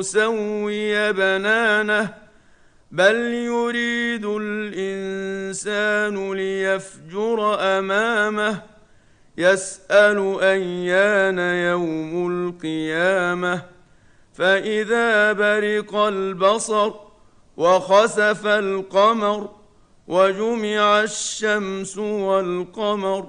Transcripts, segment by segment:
نسوي بنانه بل يريد الإنسان ليفجر أمامه يسأل أيان يوم القيامة فإذا برق البصر وخسف القمر وجمع الشمس والقمر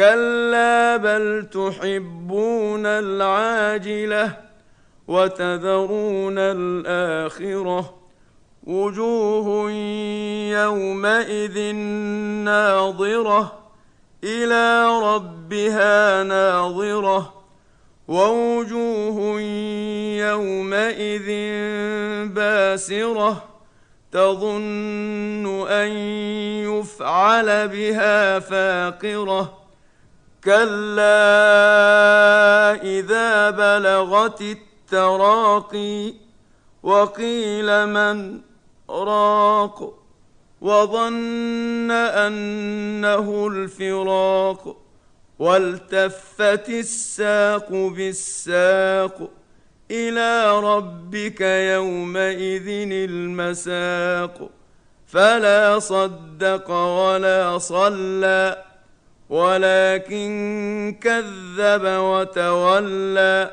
كلا بل تحبون العاجله وتذرون الاخره وجوه يومئذ ناظره إلى ربها ناظره ووجوه يومئذ باسره تظن ان يفعل بها فاقره كلا اذا بلغت التراقي وقيل من راق وظن انه الفراق والتفت الساق بالساق إلى ربك يومئذ المساق فلا صدق ولا صلى ولكن كذب وتولى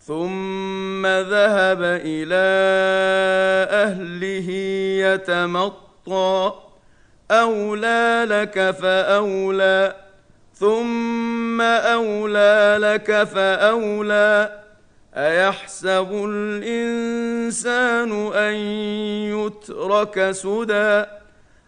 ثم ذهب إلى أهله يتمطى. أولى لك فأولى ثم أولى لك فأولى. أيحسب الإنسان أن يترك سدى؟